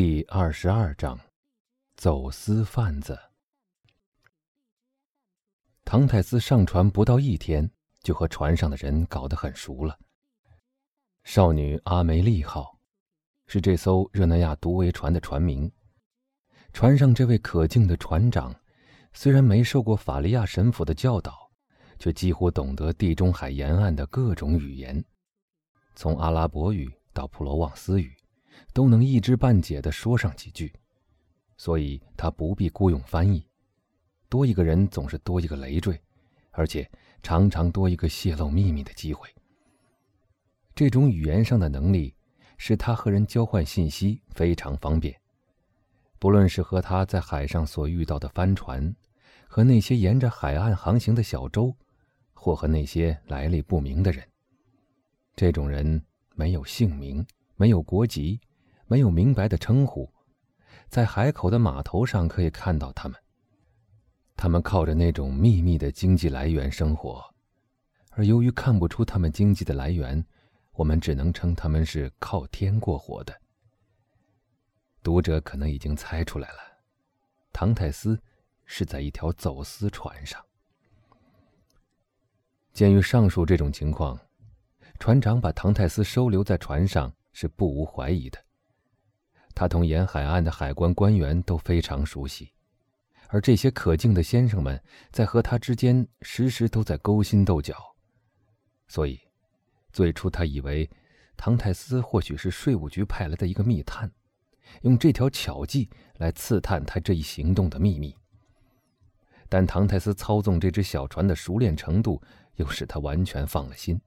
第二十二章，走私贩子。唐泰斯上船不到一天，就和船上的人搞得很熟了。少女阿梅丽号，是这艘热那亚独桅船的船名。船上这位可敬的船长，虽然没受过法利亚神父的教导，却几乎懂得地中海沿岸的各种语言，从阿拉伯语到普罗旺斯语。都能一知半解地说上几句，所以他不必雇佣翻译。多一个人总是多一个累赘，而且常常多一个泄露秘密的机会。这种语言上的能力使他和人交换信息非常方便，不论是和他在海上所遇到的帆船，和那些沿着海岸航行的小舟，或和那些来历不明的人。这种人没有姓名，没有国籍。没有明白的称呼，在海口的码头上可以看到他们。他们靠着那种秘密的经济来源生活，而由于看不出他们经济的来源，我们只能称他们是靠天过活的。读者可能已经猜出来了，唐泰斯是在一条走私船上。鉴于上述这种情况，船长把唐泰斯收留在船上是不无怀疑的。他同沿海岸的海关官员都非常熟悉，而这些可敬的先生们在和他之间时时都在勾心斗角，所以，最初他以为唐泰斯或许是税务局派来的一个密探，用这条巧计来刺探他这一行动的秘密。但唐泰斯操纵这只小船的熟练程度又使他完全放了心。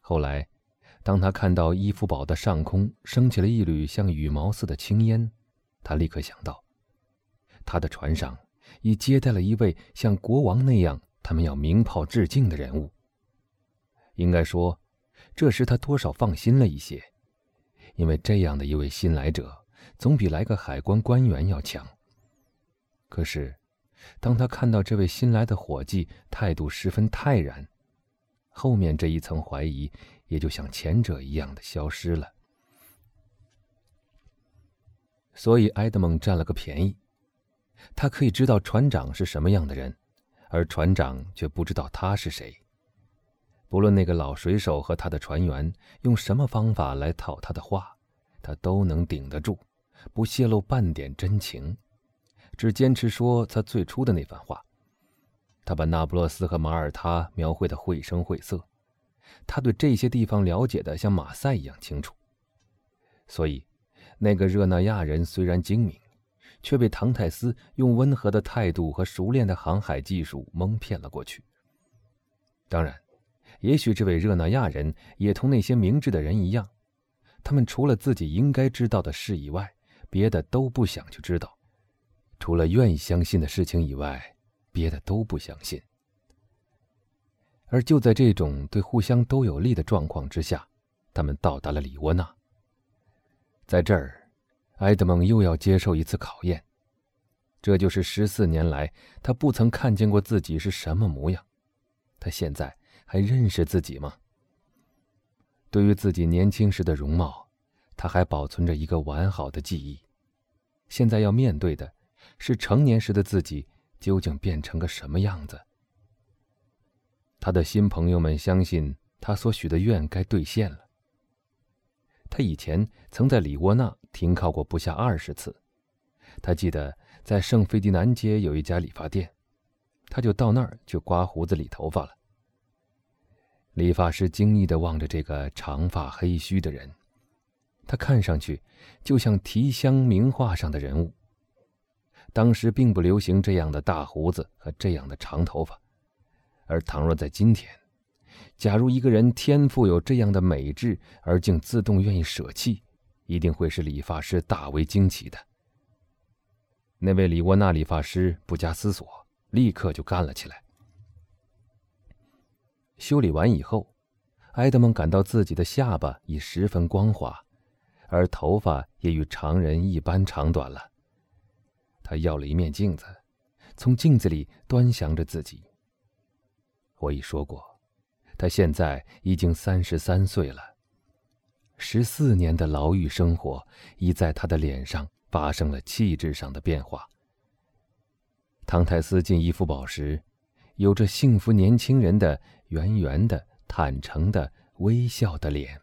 后来。当他看到伊夫堡的上空升起了一缕像羽毛似的青烟，他立刻想到，他的船上已接待了一位像国王那样他们要鸣炮致敬的人物。应该说，这时他多少放心了一些，因为这样的一位新来者总比来个海关官员要强。可是，当他看到这位新来的伙计态度十分泰然，后面这一层怀疑。也就像前者一样的消失了。所以埃德蒙占了个便宜，他可以知道船长是什么样的人，而船长却不知道他是谁。不论那个老水手和他的船员用什么方法来套他的话，他都能顶得住，不泄露半点真情，只坚持说他最初的那番话。他把那不勒斯和马耳他描绘的绘声绘色。他对这些地方了解的像马赛一样清楚，所以，那个热那亚人虽然精明，却被唐泰斯用温和的态度和熟练的航海技术蒙骗了过去。当然，也许这位热那亚人也同那些明智的人一样，他们除了自己应该知道的事以外，别的都不想去知道；除了愿意相信的事情以外，别的都不相信。而就在这种对互相都有利的状况之下，他们到达了里沃纳。在这儿，埃德蒙又要接受一次考验。这就是十四年来他不曾看见过自己是什么模样。他现在还认识自己吗？对于自己年轻时的容貌，他还保存着一个完好的记忆。现在要面对的，是成年时的自己究竟变成个什么样子。他的新朋友们相信他所许的愿该兑现了。他以前曾在里沃纳停靠过不下二十次。他记得在圣费迪南街有一家理发店，他就到那儿去刮胡子、理头发了。理发师惊异地望着这个长发黑须的人，他看上去就像提香名画上的人物。当时并不流行这样的大胡子和这样的长头发。而倘若在今天，假如一个人天赋有这样的美质，而竟自动愿意舍弃，一定会使理发师大为惊奇的。那位里沃纳理发师不加思索，立刻就干了起来。修理完以后，埃德蒙感到自己的下巴已十分光滑，而头发也与常人一般长短了。他要了一面镜子，从镜子里端详着自己。我已说过，他现在已经三十三岁了。十四年的牢狱生活已在他的脸上发生了气质上的变化。唐泰斯进伊夫堡时，有着幸福年轻人的圆圆的、坦诚的、微笑的脸。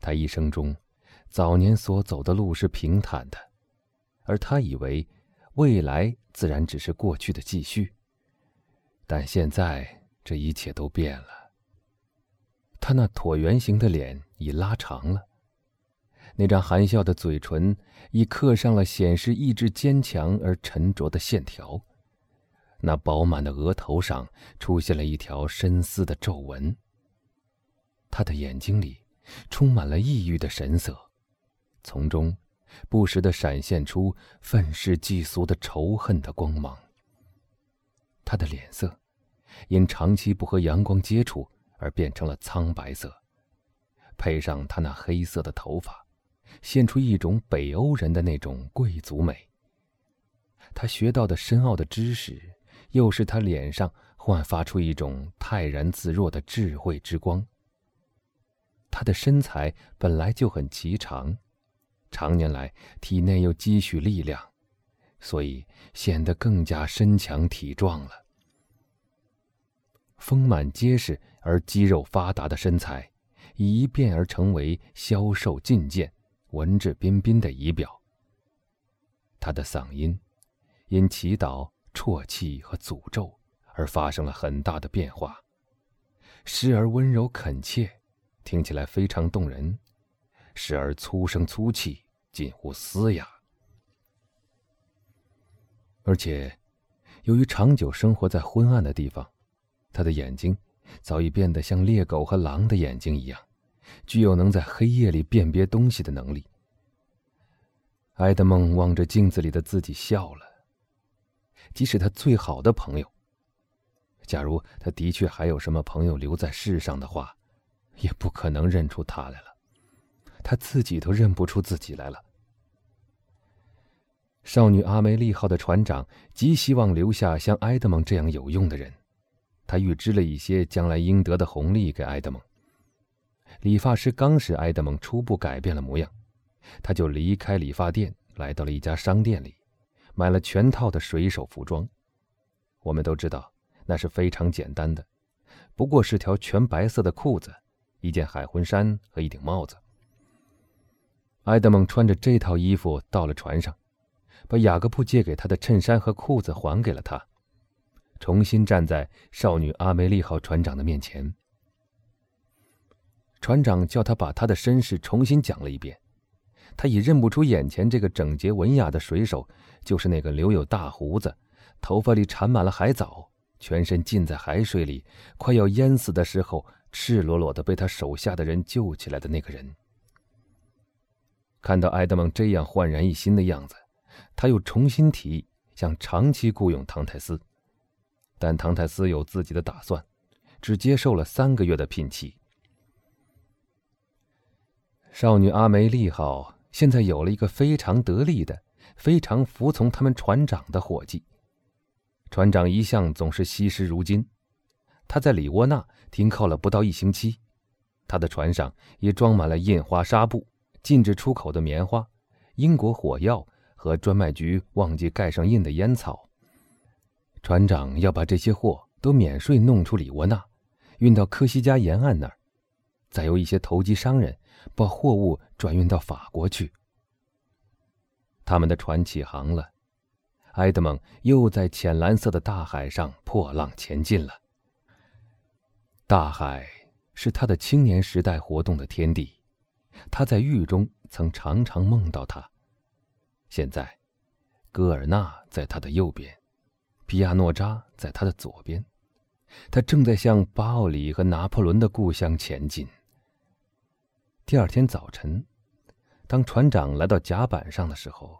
他一生中，早年所走的路是平坦的，而他以为，未来自然只是过去的继续。但现在，这一切都变了。他那椭圆形的脸已拉长了，那张含笑的嘴唇已刻上了显示意志坚强而沉着的线条，那饱满的额头上出现了一条深思的皱纹。他的眼睛里充满了抑郁的神色，从中不时的闪现出愤世嫉俗的仇恨的光芒。他的脸色因长期不和阳光接触。而变成了苍白色，配上他那黑色的头发，现出一种北欧人的那种贵族美。他学到的深奥的知识，又使他脸上焕发出一种泰然自若的智慧之光。他的身材本来就很颀长，常年来体内又积蓄力量，所以显得更加身强体壮了。丰满结实而肌肉发达的身材，一变而成为消瘦劲健、文质彬彬的仪表。他的嗓音，因祈祷、啜泣和诅咒而发生了很大的变化，时而温柔恳切，听起来非常动人；时而粗声粗气，近乎嘶哑。而且，由于长久生活在昏暗的地方。他的眼睛早已变得像猎狗和狼的眼睛一样，具有能在黑夜里辨别东西的能力。埃德蒙望着镜子里的自己笑了。即使他最好的朋友，假如他的确还有什么朋友留在世上的话，也不可能认出他来了。他自己都认不出自己来了。少女阿梅利号的船长极希望留下像埃德蒙这样有用的人。他预支了一些将来应得的红利给埃德蒙。理发师刚使埃德蒙初步改变了模样，他就离开理发店，来到了一家商店里，买了全套的水手服装。我们都知道，那是非常简单的，不过是条全白色的裤子、一件海魂衫和一顶帽子。埃德蒙穿着这套衣服到了船上，把雅各布借给他的衬衫和裤子还给了他。重新站在少女阿梅利号船长的面前，船长叫他把他的身世重新讲了一遍。他已认不出眼前这个整洁文雅的水手就是那个留有大胡子、头发里缠满了海藻、全身浸在海水里、快要淹死的时候赤裸裸的被他手下的人救起来的那个人。看到埃德蒙这样焕然一新的样子，他又重新提议想长期雇佣唐泰斯。但唐泰斯有自己的打算，只接受了三个月的聘期。少女阿梅利号现在有了一个非常得力的、非常服从他们船长的伙计。船长一向总是惜时如金，他在里沃纳停靠了不到一星期，他的船上也装满了印花纱布、禁止出口的棉花、英国火药和专卖局忘记盖上印的烟草。船长要把这些货都免税弄出里沃纳，运到科西嘉沿岸那儿，再由一些投机商人把货物转运到法国去。他们的船起航了，埃德蒙又在浅蓝色的大海上破浪前进了。大海是他的青年时代活动的天地，他在狱中曾常常梦到他。现在，戈尔纳在他的右边。皮亚诺扎在他的左边，他正在向巴奥里和拿破仑的故乡前进。第二天早晨，当船长来到甲板上的时候，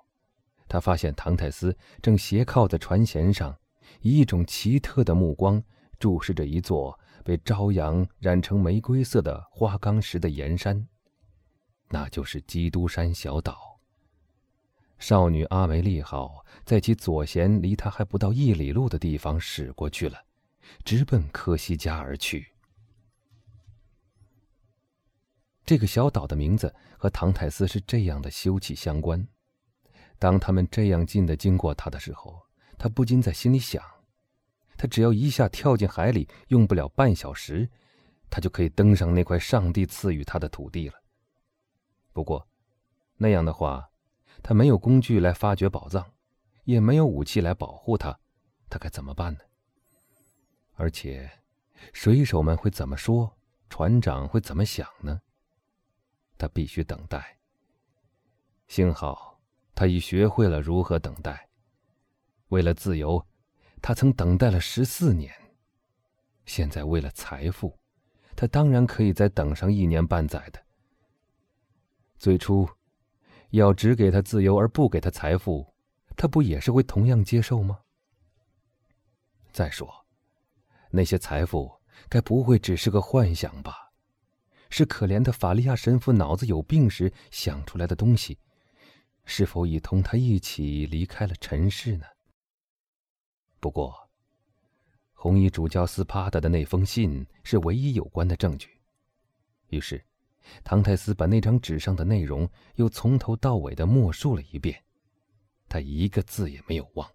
他发现唐泰斯正斜靠在船舷上，以一种奇特的目光注视着一座被朝阳染成玫瑰色的花岗石的岩山，那就是基督山小岛。少女阿梅丽号在其左舷离他还不到一里路的地方驶过去了，直奔科西嘉而去。这个小岛的名字和唐泰斯是这样的休戚相关。当他们这样近的经过他的时候，他不禁在心里想：他只要一下跳进海里，用不了半小时，他就可以登上那块上帝赐予他的土地了。不过，那样的话，他没有工具来发掘宝藏，也没有武器来保护他，他该怎么办呢？而且，水手们会怎么说？船长会怎么想呢？他必须等待。幸好，他已学会了如何等待。为了自由，他曾等待了十四年。现在，为了财富，他当然可以再等上一年半载的。最初，要只给他自由而不给他财富，他不也是会同样接受吗？再说，那些财富该不会只是个幻想吧？是可怜的法利亚神父脑子有病时想出来的东西，是否已同他一起离开了尘世呢？不过，红衣主教斯帕达的那封信是唯一有关的证据。于是，唐泰斯把那张纸上的内容又从头到尾的默述了一遍，他一个字也没有忘。